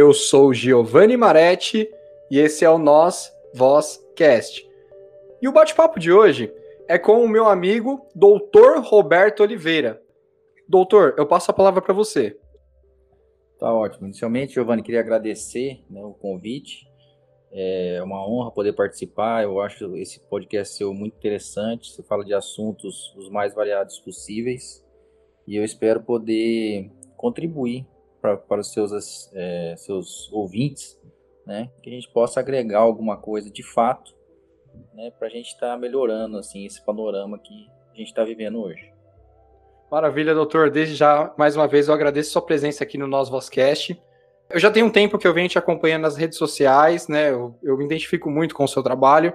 Eu sou Giovanni Maretti e esse é o Nós Voz Cast. E o bate-papo de hoje é com o meu amigo Doutor Roberto Oliveira. Doutor, eu passo a palavra para você. Tá ótimo. Inicialmente, Giovanni, queria agradecer né, o convite. É uma honra poder participar. Eu acho esse podcast seu muito interessante. Você fala de assuntos os mais variados possíveis. E eu espero poder contribuir para os seus, é, seus ouvintes, né? Que a gente possa agregar alguma coisa de fato, né? Para a gente estar tá melhorando assim esse panorama que a gente está vivendo hoje. Maravilha, doutor. Desde já, mais uma vez, eu agradeço sua presença aqui no nosso Vozcast. Eu já tenho um tempo que eu venho te acompanhando nas redes sociais, né? Eu, eu me identifico muito com o seu trabalho.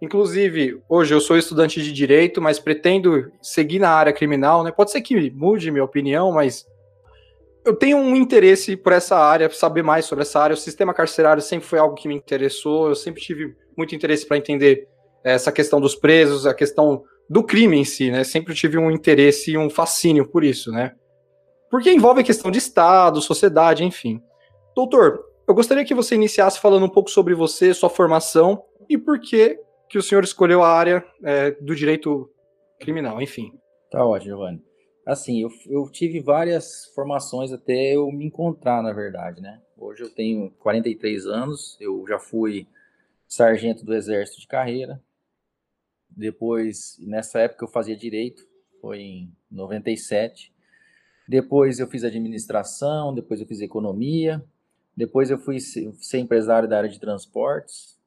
Inclusive, hoje eu sou estudante de direito, mas pretendo seguir na área criminal, né? Pode ser que mude minha opinião, mas eu tenho um interesse por essa área, saber mais sobre essa área. O sistema carcerário sempre foi algo que me interessou. Eu sempre tive muito interesse para entender essa questão dos presos, a questão do crime em si, né? Sempre tive um interesse e um fascínio por isso, né? Porque envolve a questão de Estado, sociedade, enfim. Doutor, eu gostaria que você iniciasse falando um pouco sobre você, sua formação e por que que o senhor escolheu a área é, do direito criminal, enfim. Tá ótimo, Giovanni. Assim, eu, eu tive várias formações até eu me encontrar, na verdade, né? Hoje eu tenho 43 anos, eu já fui sargento do Exército de carreira. Depois, nessa época eu fazia direito, foi em 97. Depois eu fiz administração, depois eu fiz economia, depois eu fui ser empresário da área de transportes.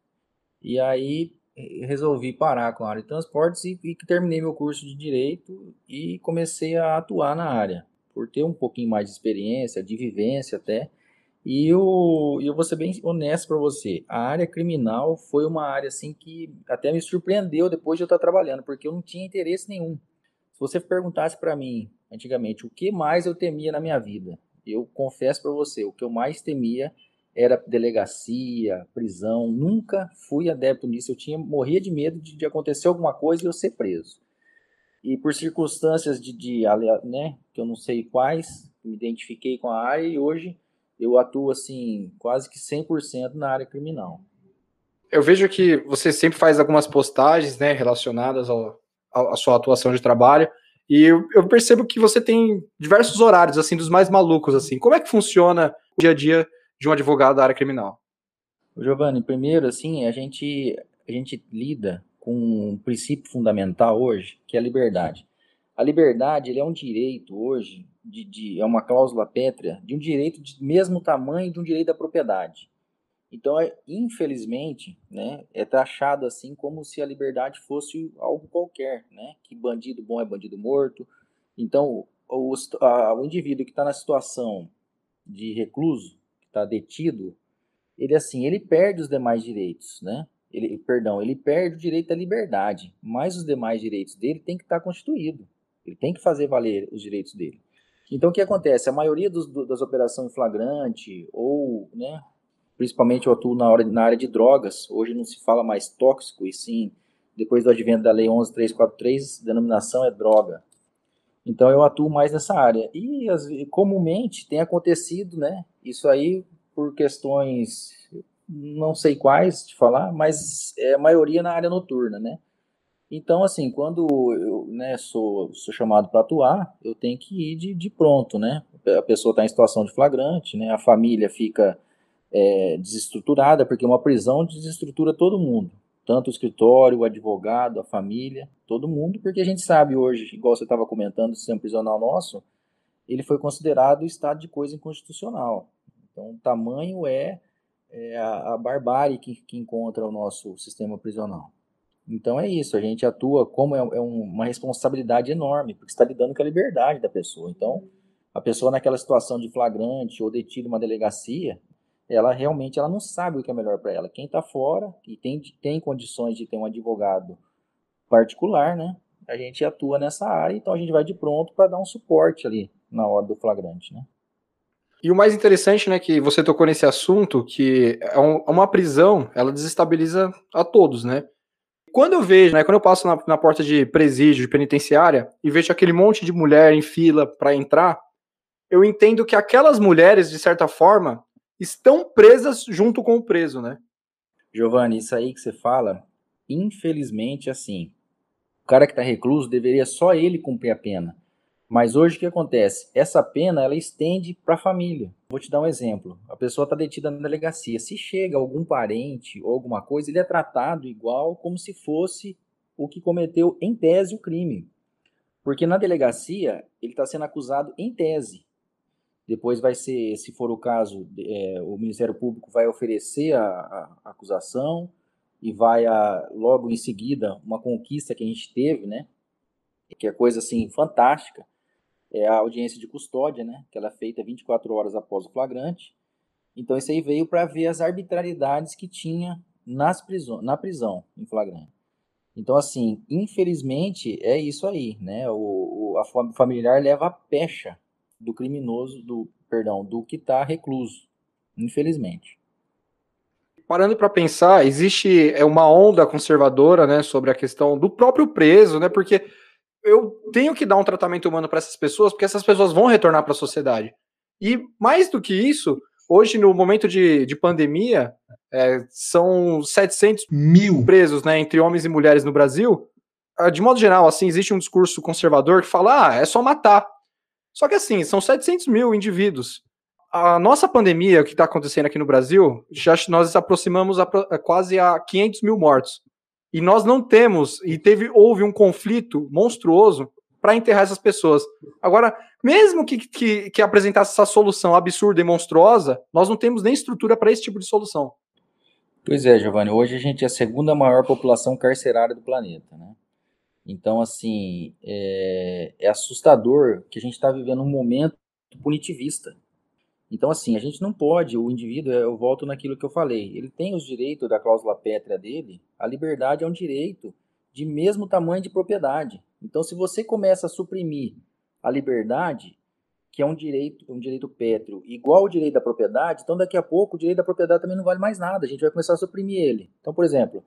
E aí resolvi parar com a área de transportes e, e, terminei meu curso de direito e comecei a atuar na área, por ter um pouquinho mais de experiência, de vivência até. E eu, eu vou ser bem honesto para você, a área criminal foi uma área assim que até me surpreendeu depois de eu estar trabalhando, porque eu não tinha interesse nenhum. Se você perguntasse para mim antigamente o que mais eu temia na minha vida, eu confesso para você, o que eu mais temia era delegacia, prisão, nunca fui adepto nisso. Eu tinha morria de medo de, de acontecer alguma coisa e eu ser preso. E por circunstâncias de, de né, que eu não sei quais, me identifiquei com a área e hoje eu atuo assim quase que 100% na área criminal. Eu vejo que você sempre faz algumas postagens, né, relacionadas à sua atuação de trabalho. E eu, eu, percebo que você tem diversos horários, assim, dos mais malucos, assim. Como é que funciona o dia a dia de um advogado da área criminal? Giovanni, primeiro, assim, a gente, a gente lida com um princípio fundamental hoje, que é a liberdade. A liberdade é um direito hoje, de, de, é uma cláusula pétrea, de um direito de mesmo tamanho de um direito da propriedade. Então, é, infelizmente, né, é taxado assim como se a liberdade fosse algo qualquer, né? Que bandido bom é bandido morto. Então, o, a, o indivíduo que está na situação de recluso, está detido, ele assim, ele perde os demais direitos, né? Ele, perdão, ele perde o direito à liberdade, mas os demais direitos dele tem que estar tá constituído. Ele tem que fazer valer os direitos dele. Então o que acontece? A maioria dos, das operações em flagrante ou, né, principalmente eu atuo na, hora, na área de drogas, hoje não se fala mais tóxico e sim, depois do advento da lei 11343, denominação é droga. Então eu atuo mais nessa área. E as, comumente tem acontecido, né? Isso aí por questões não sei quais de falar, mas é a maioria na área noturna, né? Então, assim, quando eu né, sou, sou chamado para atuar, eu tenho que ir de, de pronto, né? A pessoa está em situação de flagrante, né? A família fica é, desestruturada, porque uma prisão desestrutura todo mundo tanto o escritório, o advogado, a família, todo mundo, porque a gente sabe hoje, igual você estava comentando, o sistema prisional nosso, ele foi considerado estado de coisa inconstitucional. Então, o tamanho é, é a, a, barbárie que, que encontra o nosso sistema prisional. Então é isso, a gente atua como é, é uma responsabilidade enorme, porque está lidando com a liberdade da pessoa. Então, a pessoa naquela situação de flagrante ou detida uma delegacia, ela realmente ela não sabe o que é melhor para ela. Quem está fora e tem, tem condições de ter um advogado particular, né? A gente atua nessa área, então a gente vai de pronto para dar um suporte ali na hora do flagrante, né? E o mais interessante, né, que você tocou nesse assunto, que é uma prisão, ela desestabiliza a todos, né? Quando eu vejo, né, quando eu passo na, na porta de presídio, de penitenciária, e vejo aquele monte de mulher em fila para entrar, eu entendo que aquelas mulheres, de certa forma, estão presas junto com o preso, né? Giovanni, isso aí que você fala, infelizmente, assim, o cara que está recluso deveria só ele cumprir a pena. Mas hoje o que acontece? Essa pena ela estende para a família. Vou te dar um exemplo. A pessoa está detida na delegacia. Se chega algum parente ou alguma coisa, ele é tratado igual como se fosse o que cometeu em tese o crime. Porque na delegacia ele está sendo acusado em tese. Depois vai ser, se for o caso, é, o Ministério Público vai oferecer a, a, a acusação e vai a, logo em seguida uma conquista que a gente teve, né? Que é coisa assim fantástica, é a audiência de custódia, né? Que ela é feita 24 horas após o flagrante. Então isso aí veio para ver as arbitrariedades que tinha nas prisão, na prisão em flagrante. Então assim, infelizmente é isso aí, né? O, o a familiar leva a pecha do criminoso, do perdão, do que está recluso, infelizmente. Parando para pensar, existe é uma onda conservadora, né, sobre a questão do próprio preso, né? Porque eu tenho que dar um tratamento humano para essas pessoas, porque essas pessoas vão retornar para a sociedade. E mais do que isso, hoje no momento de, de pandemia, é, são 700 mil presos, né, entre homens e mulheres no Brasil. Ah, de modo geral, assim, existe um discurso conservador que fala, ah, é só matar. Só que assim, são 700 mil indivíduos. A nossa pandemia, que está acontecendo aqui no Brasil, já nós aproximamos a, a, quase a 500 mil mortos. E nós não temos, e teve houve um conflito monstruoso para enterrar essas pessoas. Agora, mesmo que, que, que apresentasse essa solução absurda e monstruosa, nós não temos nem estrutura para esse tipo de solução. Pois é, Giovanni. Hoje a gente é a segunda maior população carcerária do planeta, né? Então, assim, é, é assustador que a gente está vivendo um momento punitivista. Então, assim, a gente não pode, o indivíduo, eu volto naquilo que eu falei, ele tem os direitos da cláusula pétrea dele, a liberdade é um direito de mesmo tamanho de propriedade. Então, se você começa a suprimir a liberdade, que é um direito, um direito pétreo, igual ao direito da propriedade, então daqui a pouco o direito da propriedade também não vale mais nada, a gente vai começar a suprimir ele. Então, por exemplo,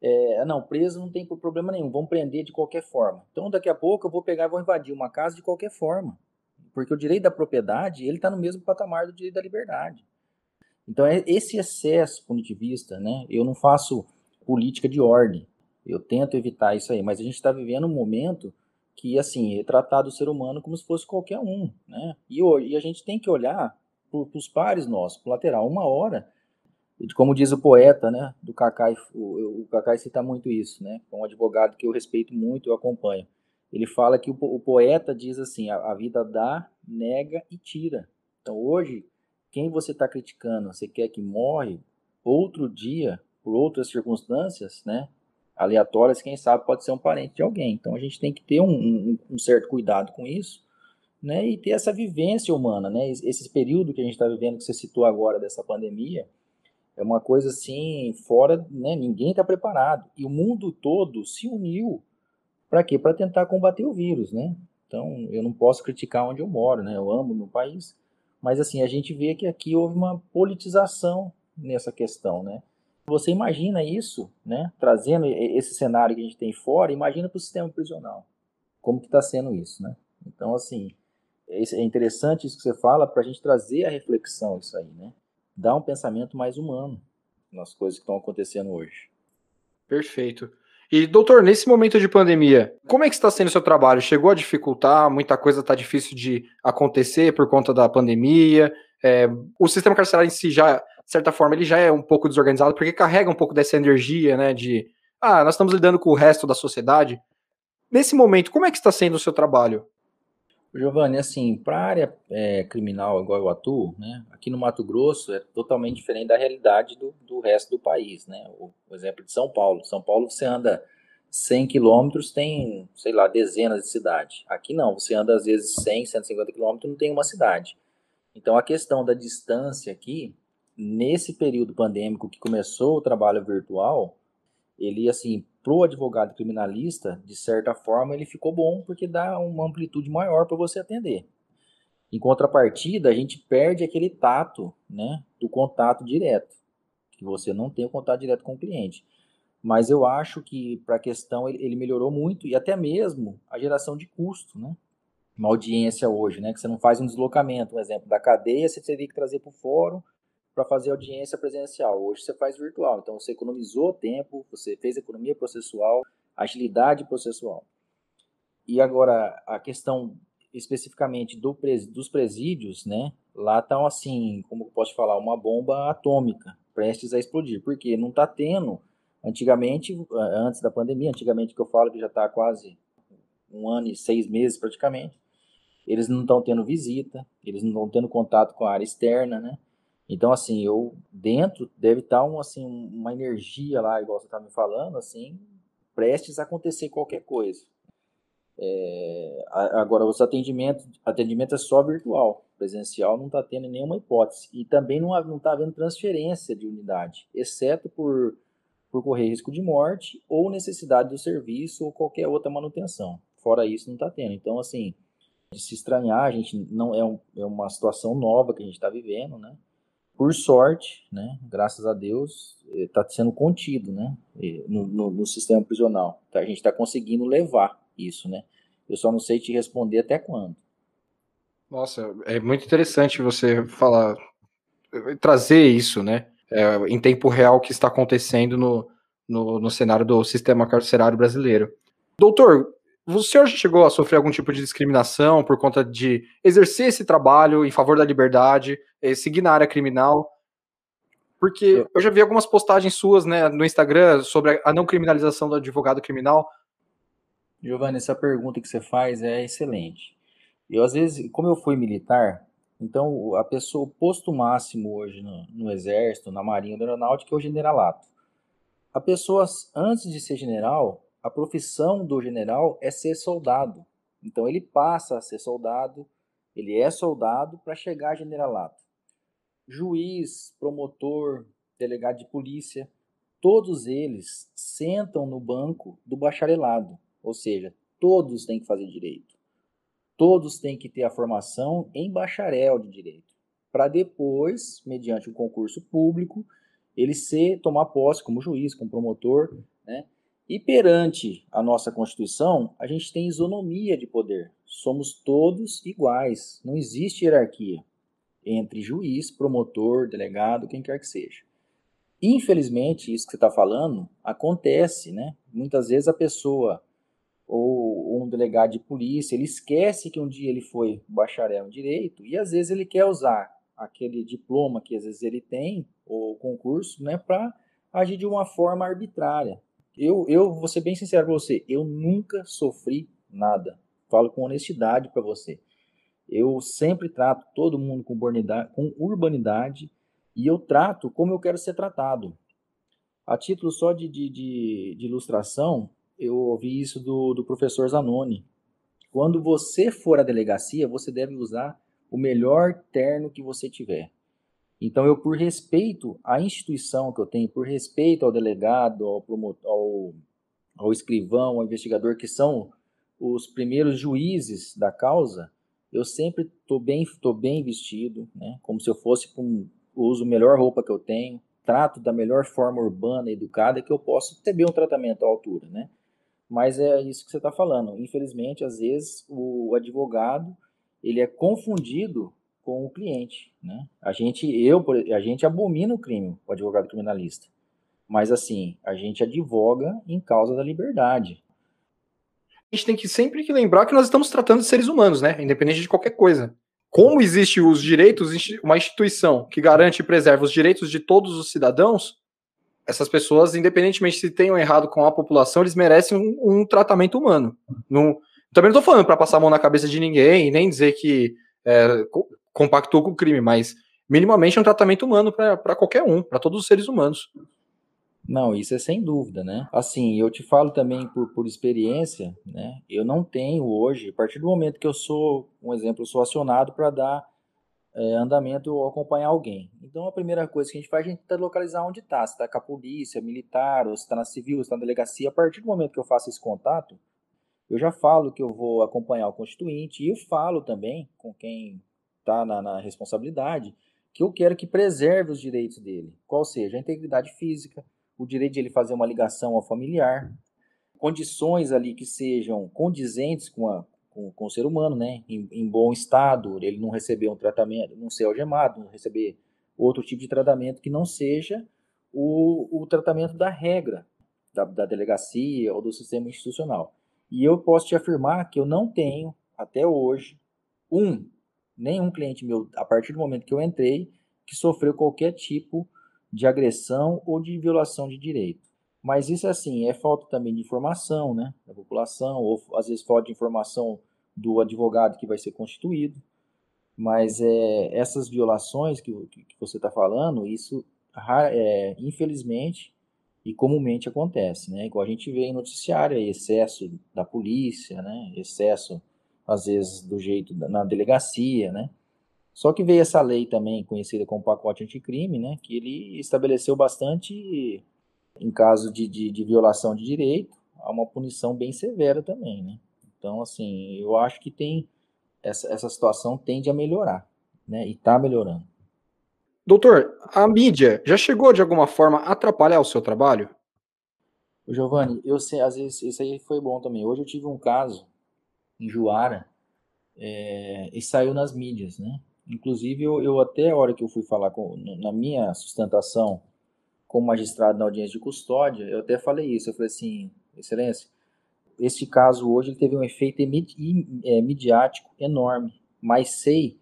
é, não, preso não tem problema nenhum, vão prender de qualquer forma. Então, daqui a pouco eu vou pegar e vou invadir uma casa de qualquer forma. Porque o direito da propriedade, ele está no mesmo patamar do direito da liberdade. Então, é esse excesso punitivista, né? Eu não faço política de ordem. Eu tento evitar isso aí, mas a gente está vivendo um momento que, assim, é tratado o ser humano como se fosse qualquer um, né? E, e a gente tem que olhar para os pares nossos, para lateral. Uma hora como diz o poeta, né, do Cacai, o, Cacai cita muito isso, né, é um advogado que eu respeito muito, eu acompanho. Ele fala que o, o poeta diz assim, a, a, vida dá, nega e tira. Então hoje, quem você está criticando, você quer que morre, outro dia, por outras circunstâncias, né, aleatórias, quem sabe pode ser um parente de alguém. Então a gente tem que ter um, um, um certo cuidado com isso, né, e ter essa vivência humana, né, esse período que a gente está vivendo, que você citou agora dessa pandemia, é uma coisa assim, fora, né, ninguém está preparado. E o mundo todo se uniu para quê? Para tentar combater o vírus, né? Então, eu não posso criticar onde eu moro, né? Eu amo meu país, mas assim, a gente vê que aqui houve uma politização nessa questão, né? Você imagina isso, né? Trazendo esse cenário que a gente tem fora, imagina para o sistema prisional. Como que está sendo isso, né? Então, assim, é interessante isso que você fala para a gente trazer a reflexão isso aí, né? Dá um pensamento mais humano nas coisas que estão acontecendo hoje. Perfeito. E, doutor, nesse momento de pandemia, como é que está sendo o seu trabalho? Chegou a dificultar? Muita coisa está difícil de acontecer por conta da pandemia? É, o sistema carcerário em si já, de certa forma, ele já é um pouco desorganizado, porque carrega um pouco dessa energia, né, de, ah, nós estamos lidando com o resto da sociedade. Nesse momento, como é que está sendo o seu trabalho? Giovanni, assim, para a área é, criminal igual eu atuo, né, aqui no Mato Grosso é totalmente diferente da realidade do, do resto do país, né, o, o, exemplo de São Paulo, São Paulo você anda 100 quilômetros, tem, sei lá, dezenas de cidades, aqui não, você anda às vezes 100, 150 quilômetros, não tem uma cidade, então a questão da distância aqui, nesse período pandêmico que começou o trabalho virtual, ele, assim, o advogado criminalista, de certa forma, ele ficou bom porque dá uma amplitude maior para você atender. Em contrapartida, a gente perde aquele tato, né, do contato direto, que você não tem o contato direto com o cliente. Mas eu acho que para a questão ele, ele, melhorou muito e até mesmo a geração de custo, né? Uma audiência hoje, né, que você não faz um deslocamento, um exemplo da cadeia, você teria que trazer para o fórum para fazer audiência presencial. Hoje você faz virtual, então você economizou tempo, você fez economia processual, agilidade processual. E agora a questão especificamente do pres, dos presídios, né? Lá estão assim, como eu posso falar, uma bomba atômica prestes a explodir, porque não está tendo. Antigamente, antes da pandemia, antigamente que eu falo que já está quase um ano e seis meses praticamente, eles não estão tendo visita, eles não estão tendo contato com a área externa, né? Então, assim, eu dentro deve estar tá um, assim, uma energia lá, igual você está me falando, assim, prestes a acontecer qualquer coisa. É, agora, os atendimentos, atendimento é só virtual, presencial não está tendo nenhuma hipótese. E também não está havendo transferência de unidade, exceto por, por correr risco de morte ou necessidade do serviço ou qualquer outra manutenção. Fora isso, não está tendo. Então, assim, de se estranhar, a gente não é, um, é uma situação nova que a gente está vivendo, né? Por sorte, né? Graças a Deus, está eh, sendo contido, né? No, no, no sistema prisional. Tá? A gente está conseguindo levar isso, né? Eu só não sei te responder até quando. Nossa, é muito interessante você falar, trazer isso, né? É, em tempo real que está acontecendo no, no, no, cenário do sistema carcerário brasileiro. Doutor, o senhor já chegou a sofrer algum tipo de discriminação por conta de exercer esse trabalho em favor da liberdade, eh, seguir na área criminal? Porque eu já vi algumas postagens suas né, no Instagram sobre a não criminalização do advogado criminal. Giovanni, essa pergunta que você faz é excelente. Eu, às vezes, como eu fui militar, então a pessoa, o posto máximo hoje no, no Exército, na Marinha, na Aeronáutica é o generalato. A pessoa, antes de ser general, a profissão do general é ser soldado. Então ele passa a ser soldado, ele é soldado para chegar a generalato. Juiz, promotor, delegado de polícia, todos eles sentam no banco do bacharelado. Ou seja, todos têm que fazer direito. Todos têm que ter a formação em bacharel de direito, para depois, mediante um concurso público, ele ser tomar posse como juiz, como promotor, né? E perante a nossa Constituição, a gente tem isonomia de poder. Somos todos iguais, não existe hierarquia entre juiz, promotor, delegado, quem quer que seja. Infelizmente, isso que você está falando acontece, né? Muitas vezes a pessoa ou, um delegado de polícia, ele esquece que um dia ele foi bacharel em direito e às vezes ele quer usar aquele diploma que às vezes ele tem, ou concurso, né, para agir de uma forma arbitrária. Eu, eu vou ser bem sincero para você, eu nunca sofri nada. Falo com honestidade para você. Eu sempre trato todo mundo com urbanidade, com urbanidade e eu trato como eu quero ser tratado. A título só de, de, de, de ilustração, eu ouvi isso do, do professor Zanoni. Quando você for à delegacia, você deve usar o melhor terno que você tiver. Então, eu, por respeito à instituição que eu tenho, por respeito ao delegado, ao, promotor, ao, ao escrivão, ao investigador, que são os primeiros juízes da causa, eu sempre estou bem, tô bem vestido, né? como se eu fosse com uso melhor roupa que eu tenho, trato da melhor forma urbana, educada, que eu posso receber um tratamento à altura. Né? Mas é isso que você está falando. Infelizmente, às vezes, o advogado ele é confundido com o cliente, né? A gente, eu, a gente abomina o crime, o advogado criminalista. Mas assim, a gente advoga em causa da liberdade. A gente tem que sempre que lembrar que nós estamos tratando de seres humanos, né? Independente de qualquer coisa. Como existe os direitos, uma instituição que garante e preserva os direitos de todos os cidadãos, essas pessoas, independentemente se tenham errado com a população, eles merecem um, um tratamento humano. Não, também não estou falando para passar a mão na cabeça de ninguém, nem dizer que é, compactou com o crime, mas minimamente é um tratamento humano para qualquer um, para todos os seres humanos. Não, isso é sem dúvida, né? Assim, eu te falo também por, por experiência, né? Eu não tenho hoje, a partir do momento que eu sou, um exemplo, sou acionado para dar é, andamento ou acompanhar alguém. Então a primeira coisa que a gente faz, a gente tenta localizar onde está, se está com a polícia, militar, ou se está na civil, se está na delegacia. A partir do momento que eu faço esse contato, eu já falo que eu vou acompanhar o constituinte e eu falo também com quem está na, na responsabilidade que eu quero que preserve os direitos dele, qual seja a integridade física, o direito de ele fazer uma ligação ao familiar, condições ali que sejam condizentes com a, com, com o ser humano, né? Em, em, bom estado, ele não receber um tratamento, não ser algemado, não receber outro tipo de tratamento que não seja o, o tratamento da regra da, da delegacia ou do sistema institucional. E eu posso te afirmar que eu não tenho, até hoje, um, nenhum cliente meu, a partir do momento que eu entrei, que sofreu qualquer tipo de agressão ou de violação de direito. Mas isso, assim, é falta também de informação, né, da população, ou às vezes falta de informação do advogado que vai ser constituído. Mas é, essas violações que, que você está falando, isso, é, infelizmente, e comumente acontece, né? Igual a gente vê em noticiário, excesso da polícia, né? Excesso, às vezes, do jeito na delegacia, né? Só que veio essa lei também, conhecida como pacote anticrime, né? Que ele estabeleceu bastante, em caso de, de, de violação de direito, há uma punição bem severa também, né? Então, assim, eu acho que tem essa, essa situação tende a melhorar, né? E está melhorando. Doutor, a mídia já chegou de alguma forma a atrapalhar o seu trabalho? Giovanni, eu sei, às vezes isso aí foi bom também. Hoje eu tive um caso em Juara é, e saiu nas mídias, né? Inclusive eu, eu, até a hora que eu fui falar com, na minha sustentação como magistrado na audiência de custódia, eu até falei isso. Eu falei assim, Excelência, esse caso hoje teve um efeito é, midiático enorme, mas sei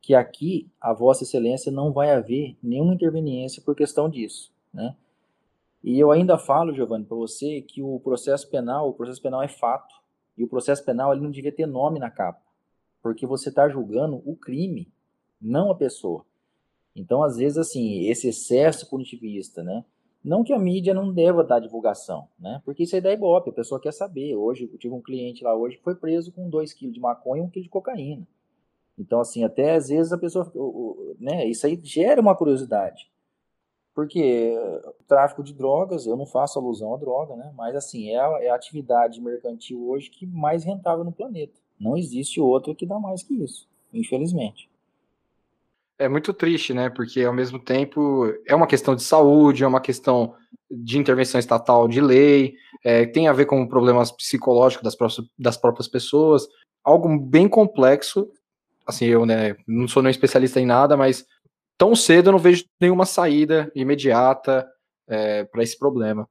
que aqui a Vossa Excelência não vai haver nenhuma interveniência por questão disso, né? E eu ainda falo, Giovanni, para você que o processo penal, o processo penal é fato, e o processo penal ele não devia ter nome na capa, porque você está julgando o crime, não a pessoa. Então, às vezes, assim, esse excesso punitivista, né? Não que a mídia não deva dar divulgação, né? Porque isso aí dá ibope, a pessoa quer saber. Hoje, eu tive um cliente lá hoje que foi preso com 2 kg de maconha e 1 um kg de cocaína. Então, assim, até às vezes a pessoa, né, isso aí gera uma curiosidade. Porque o tráfico de drogas, eu não faço alusão à droga, né? Mas, assim, é a, é a atividade mercantil hoje que mais rentável no planeta. Não existe outra que dá mais que isso, infelizmente. É muito triste, né? Porque ao mesmo tempo é uma questão de saúde, é uma questão de intervenção estatal de lei, é, tem a ver com problemas psicológicos das próprias, das próprias pessoas, algo bem complexo assim, eu, né, não sou nem especialista em nada, mas tão cedo eu não vejo nenhuma saída imediata é, para esse problema.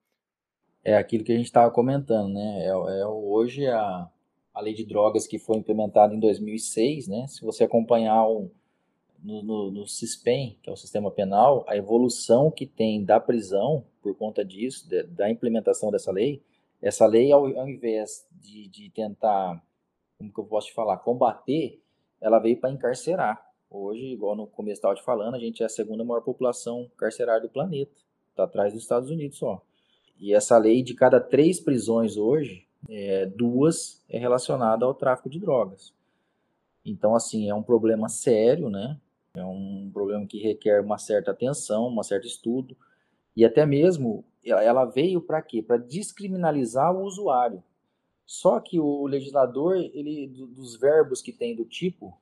É aquilo que a gente estava comentando, né? É, é, hoje a, a lei de drogas que foi implementada em 2006, né? Se você acompanhar no, no, no CISPEM, que é o sistema penal, a evolução que tem da prisão por conta disso, de, da implementação dessa lei, essa lei, ao, ao invés de, de tentar, como que eu posso te falar, combater ela veio para encarcerar. Hoje, igual no começo estava te falando, a gente é a segunda maior população carcerária do planeta. Está atrás dos Estados Unidos só. E essa lei, de cada três prisões hoje, é, duas é relacionada ao tráfico de drogas. Então, assim, é um problema sério, né? É um problema que requer uma certa atenção, um certo estudo. E até mesmo, ela veio para quê? Para descriminalizar o usuário. Só que o legislador, ele dos verbos que tem do tipo,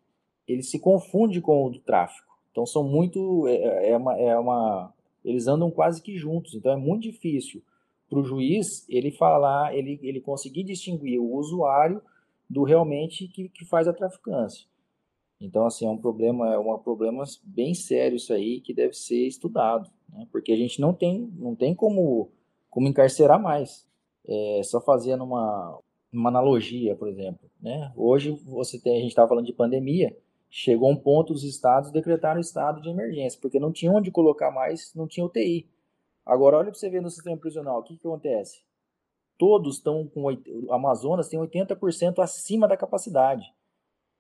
ele se confunde com o do tráfico. Então são muito é, é, é, uma, é uma eles andam quase que juntos. Então é muito difícil para o juiz ele falar, ele, ele conseguir distinguir o usuário do realmente que, que faz a traficância. Então, assim, é um problema, é um problema bem sério isso aí que deve ser estudado, né? porque a gente não tem, não tem como, como encarcerar mais. É, só fazendo uma, uma analogia, por exemplo, né? Hoje você tem, a gente estava falando de pandemia, chegou um ponto os estados decretaram estado de emergência, porque não tinha onde colocar mais, não tinha UTI. Agora olha para você ver no sistema prisional, o que, que acontece? Todos estão com o Amazonas tem 80% acima da capacidade.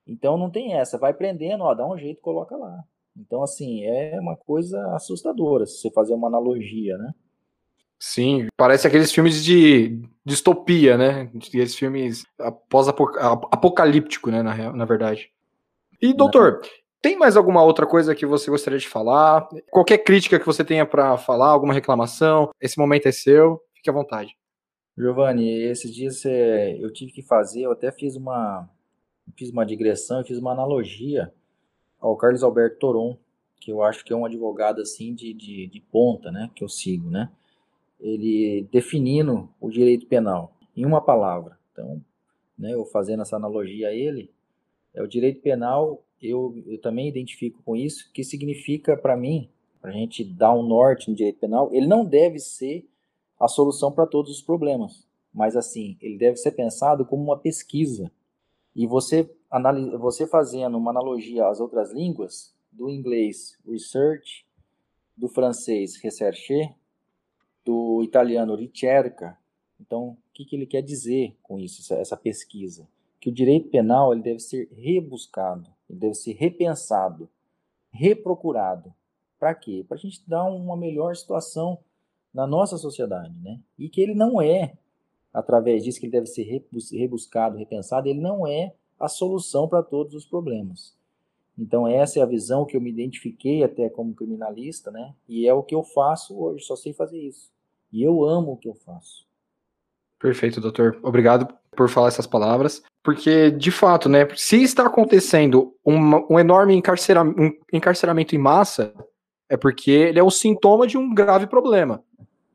Então não tem essa, vai prendendo, ó, dá um jeito, coloca lá. Então assim, é uma coisa assustadora se você fazer uma analogia, né? Sim, parece aqueles filmes de distopia, né? Aqueles filmes pós-apocalíptico, né? Na, na verdade. E, doutor, tem mais alguma outra coisa que você gostaria de falar? Qualquer crítica que você tenha para falar, alguma reclamação, esse momento é seu, fique à vontade. Giovanni, esses dias eu tive que fazer, eu até fiz uma, fiz uma digressão, fiz uma analogia ao Carlos Alberto Toron, que eu acho que é um advogado assim de, de, de ponta, né? Que eu sigo, né? ele definindo o direito penal em uma palavra. Então, né, eu fazendo essa analogia a ele, é o direito penal, eu, eu também identifico com isso, que significa para mim para a gente dar um norte no direito penal, ele não deve ser a solução para todos os problemas, mas assim, ele deve ser pensado como uma pesquisa. E você, você fazendo uma analogia às outras línguas, do inglês research, do francês recherche, do italiano ricerca. Então, o que, que ele quer dizer com isso, essa, essa pesquisa? Que o direito penal ele deve ser rebuscado, ele deve ser repensado, reprocurado. Para quê? Para a gente dar uma melhor situação na nossa sociedade, né? E que ele não é, através disso que ele deve ser rebuscado, repensado, ele não é a solução para todos os problemas. Então essa é a visão que eu me identifiquei até como criminalista, né? E é o que eu faço hoje, só sei fazer isso. E eu amo o que eu faço. Perfeito, doutor. Obrigado por falar essas palavras, porque de fato, né, se está acontecendo um, um enorme encarcera, um encarceramento em massa, é porque ele é o sintoma de um grave problema.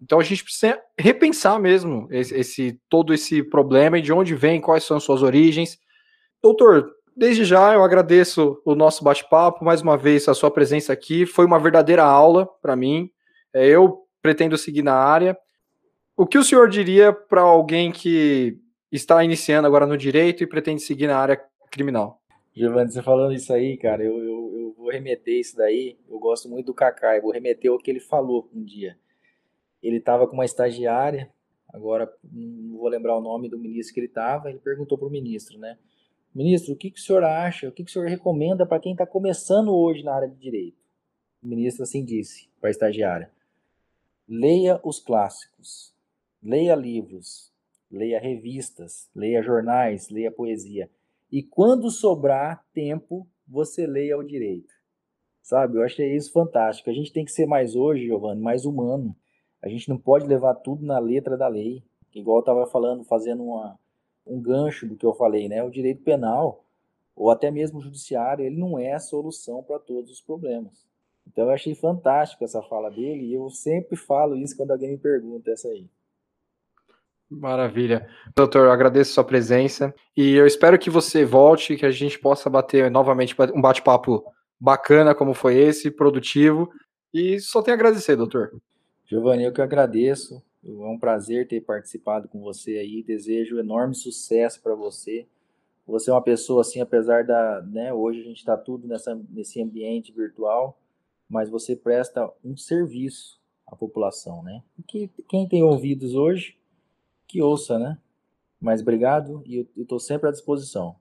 Então a gente precisa repensar mesmo esse, esse todo esse problema e de onde vem, quais são as suas origens. Doutor, Desde já eu agradeço o nosso bate-papo, mais uma vez a sua presença aqui, foi uma verdadeira aula para mim. É, eu pretendo seguir na área. O que o senhor diria para alguém que está iniciando agora no direito e pretende seguir na área criminal? Giovanni, você falando isso aí, cara, eu, eu, eu vou remeter isso daí. Eu gosto muito do Kaká, eu vou remeter o que ele falou um dia. Ele estava com uma estagiária, agora não vou lembrar o nome do ministro que ele estava, ele perguntou para o ministro, né? Ministro, o que, que o senhor acha, o que, que o senhor recomenda para quem está começando hoje na área de direito? O ministro assim disse para a estagiária: leia os clássicos, leia livros, leia revistas, leia jornais, leia poesia. E quando sobrar tempo, você leia o direito. Sabe? Eu achei isso fantástico. A gente tem que ser mais hoje, Giovanni, mais humano. A gente não pode levar tudo na letra da lei. Igual eu estava falando, fazendo uma, um gancho do que eu falei, né? O direito penal, ou até mesmo o judiciário, ele não é a solução para todos os problemas. Então eu achei fantástico essa fala dele e eu sempre falo isso quando alguém me pergunta essa aí. Maravilha. Doutor, agradeço sua presença e eu espero que você volte, que a gente possa bater novamente um bate-papo bacana como foi esse, produtivo. E só tenho a agradecer, doutor. Giovanni, eu que agradeço. É um prazer ter participado com você aí. Desejo enorme sucesso para você. Você é uma pessoa assim, apesar da, né, hoje a gente está tudo nessa, nesse ambiente virtual, mas você presta um serviço à população, né? Que quem tem ouvidos hoje, que ouça, né? Mas obrigado e eu estou sempre à disposição.